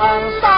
嗯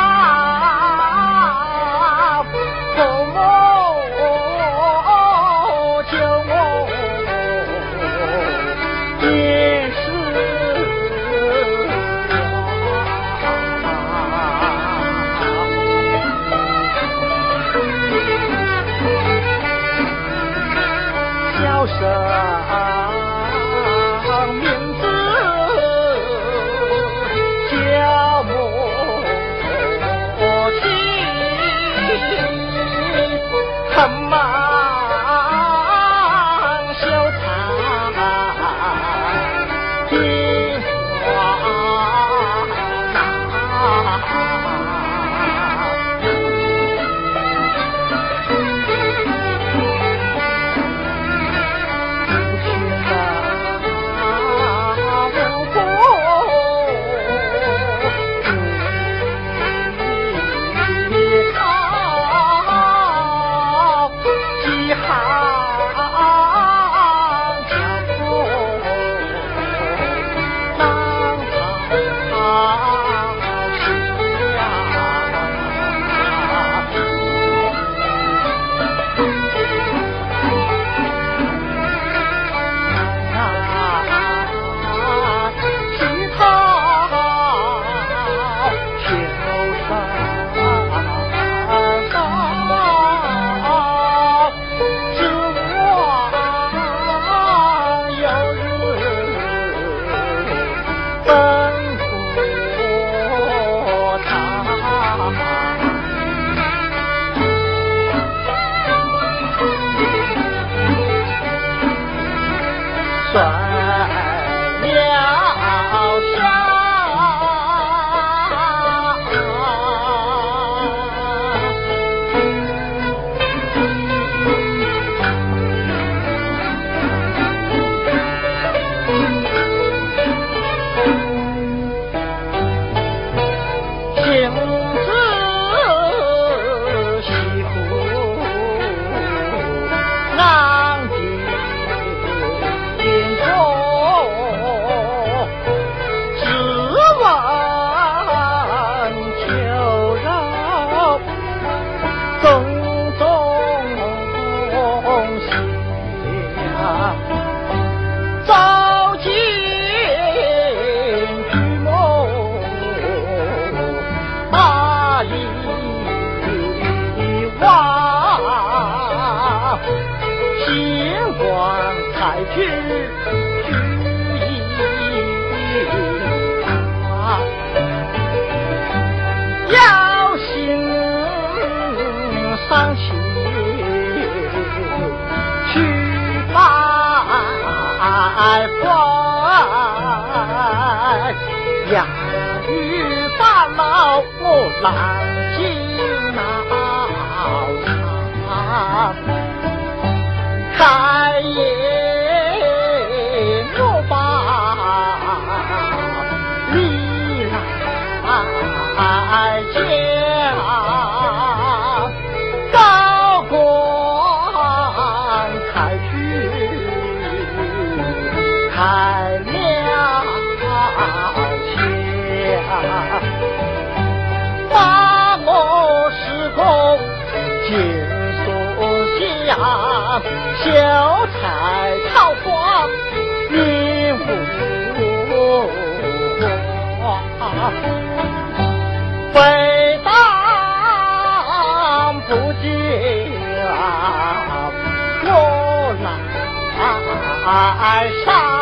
来杀，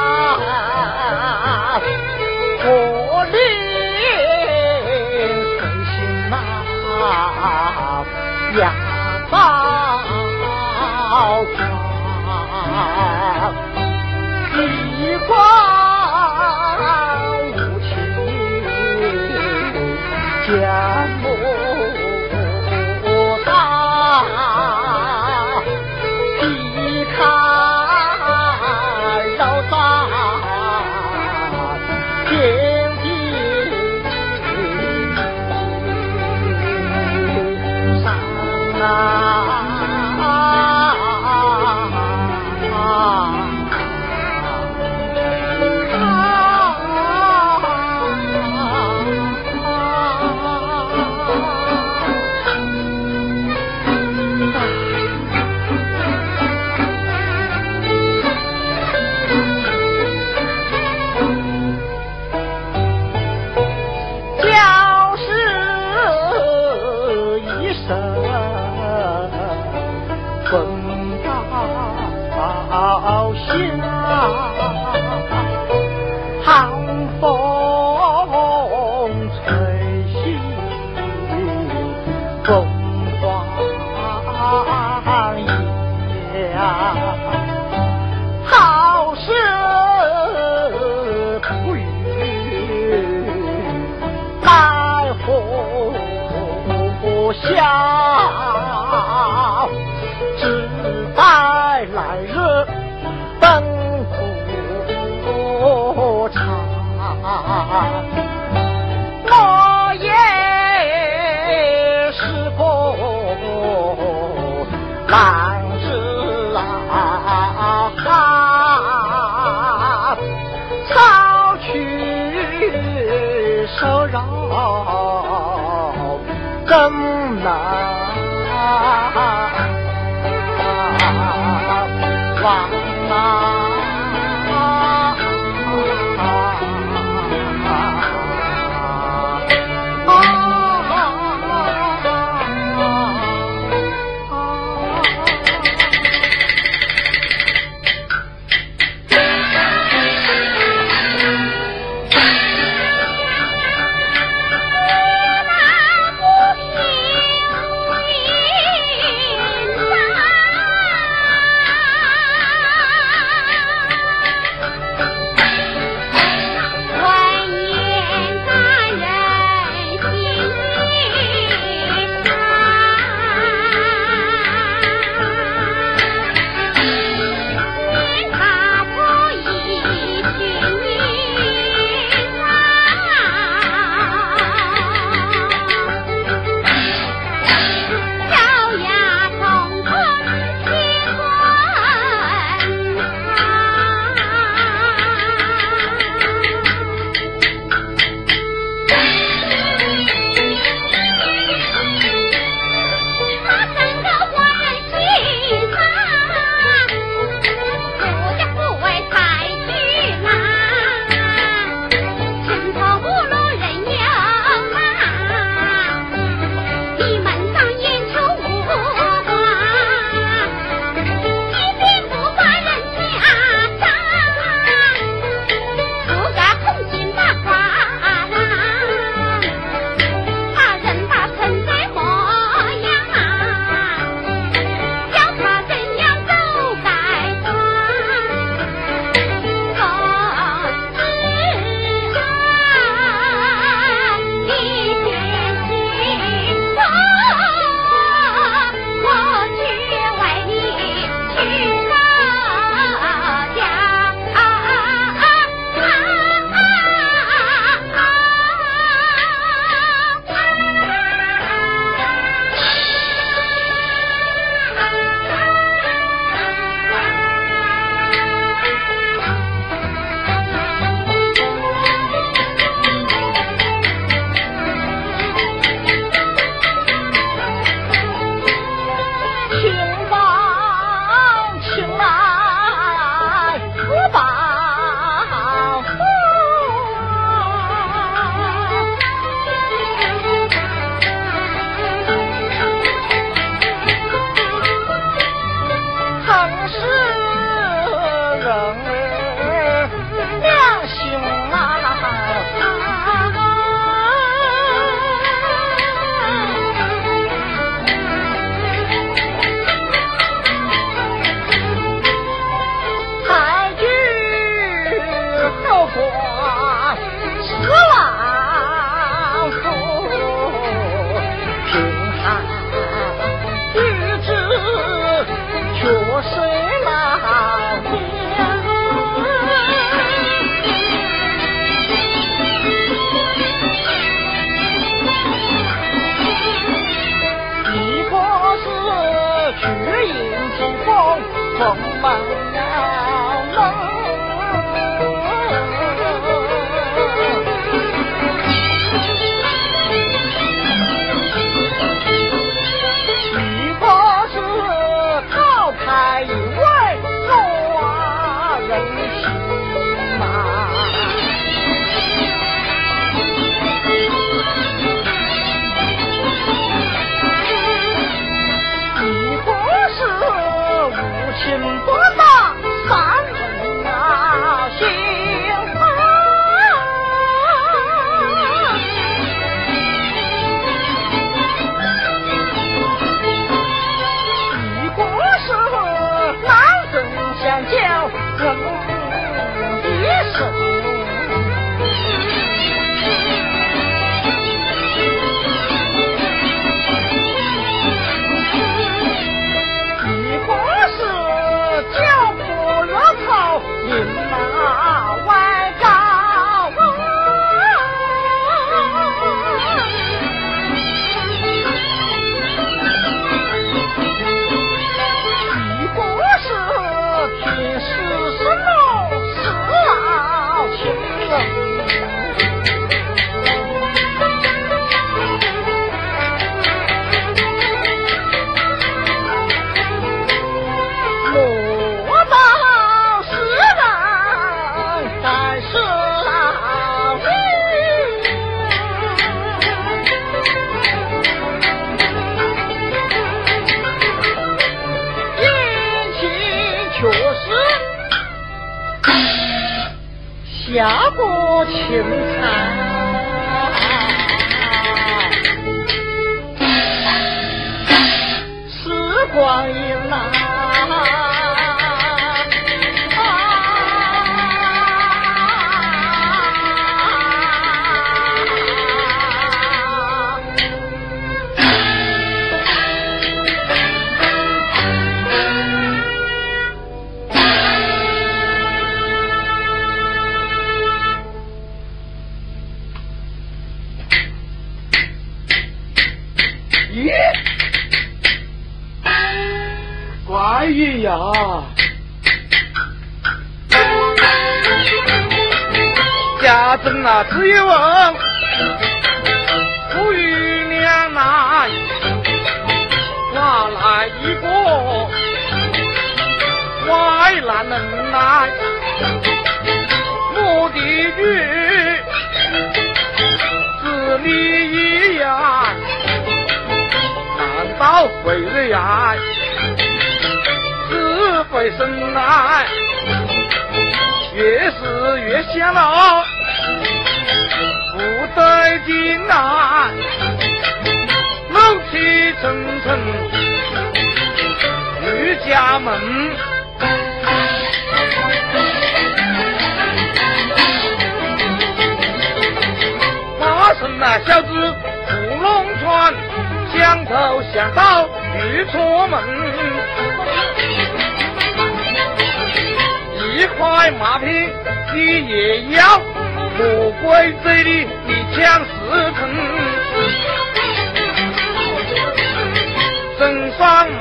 天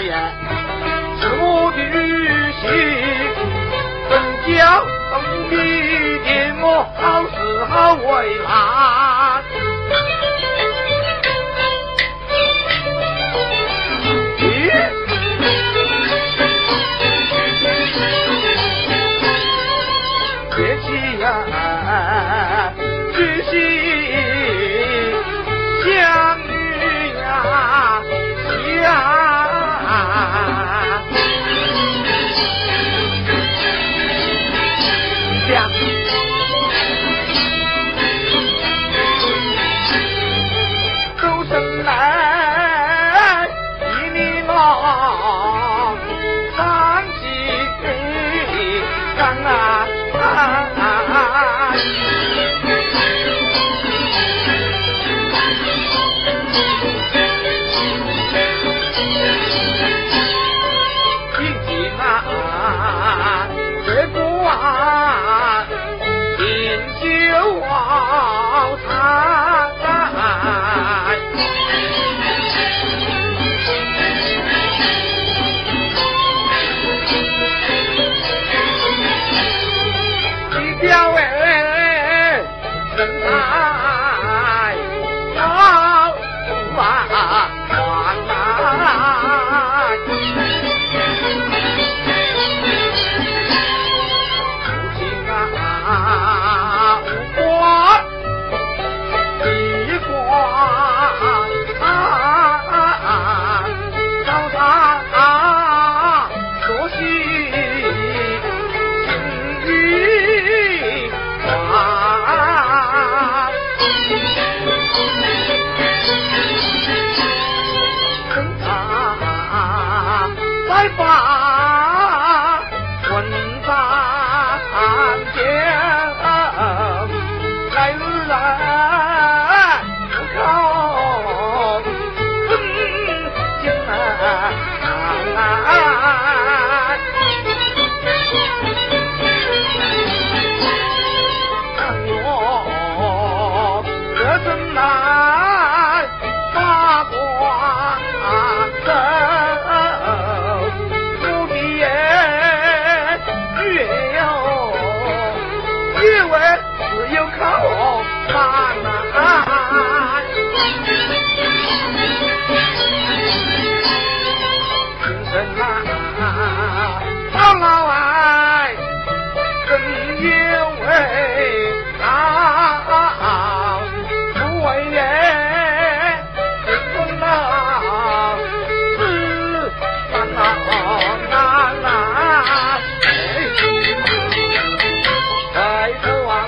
学他呀？是我的心，怎叫你见我好似好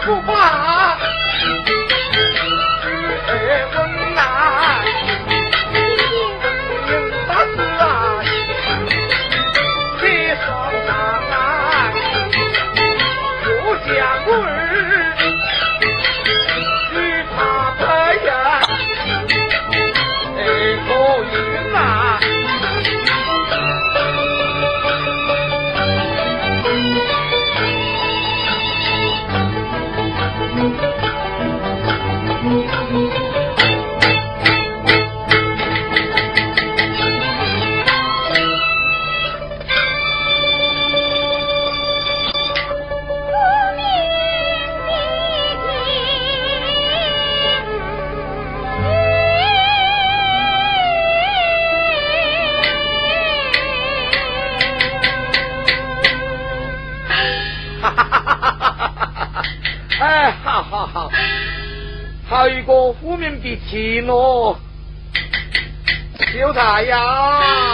不怕？起诺，秀才呀！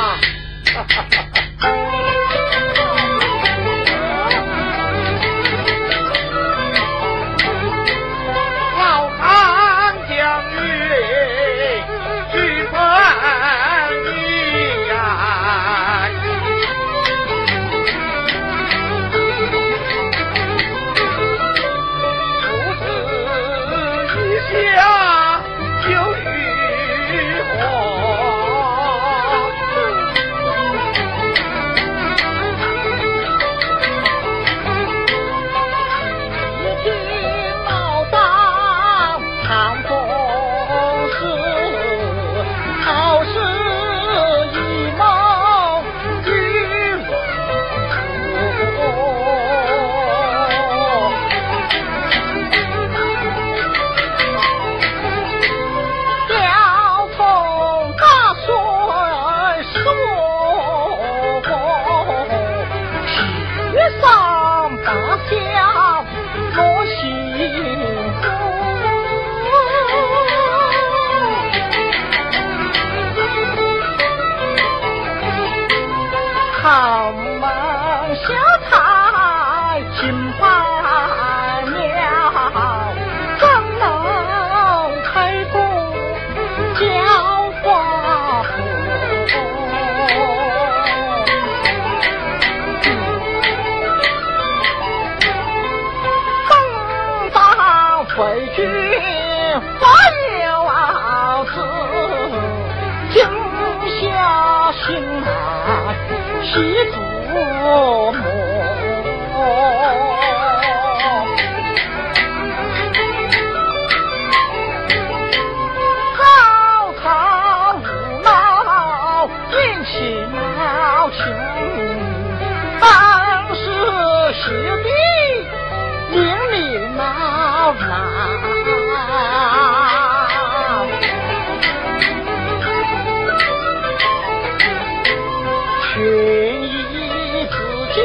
愿意自己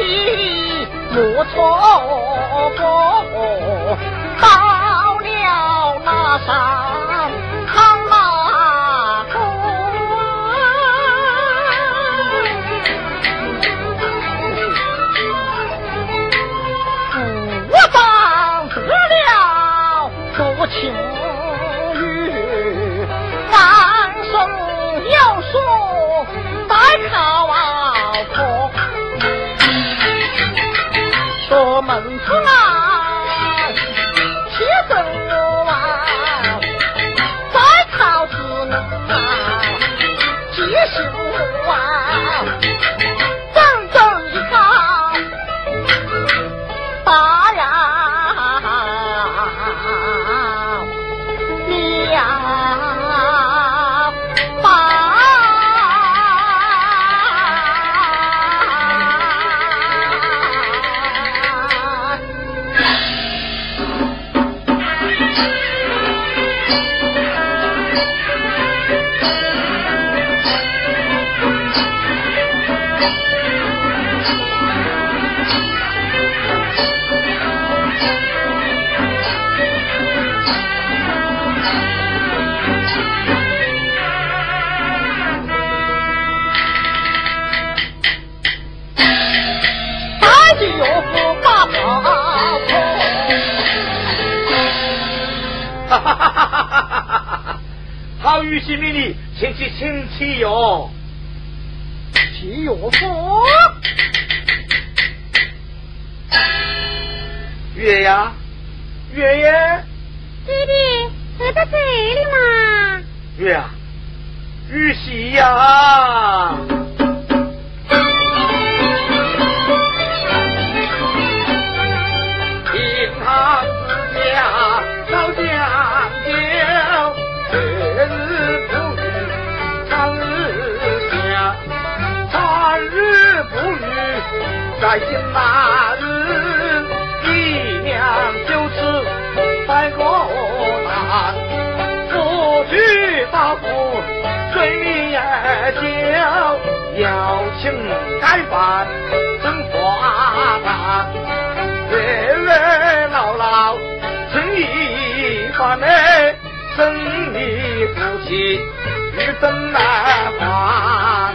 莫错过，到了那山。门出好玉玺命令，请起，请起哟！起有福，月呀，月爷，弟弟，你在这里嘛？月呀，玉玺呀！在行那日，一娘就吃百个蛋，不去大夫对你儿酒，要请改饭真花旦。月月老老真一番哎，生你夫妻与怎难还？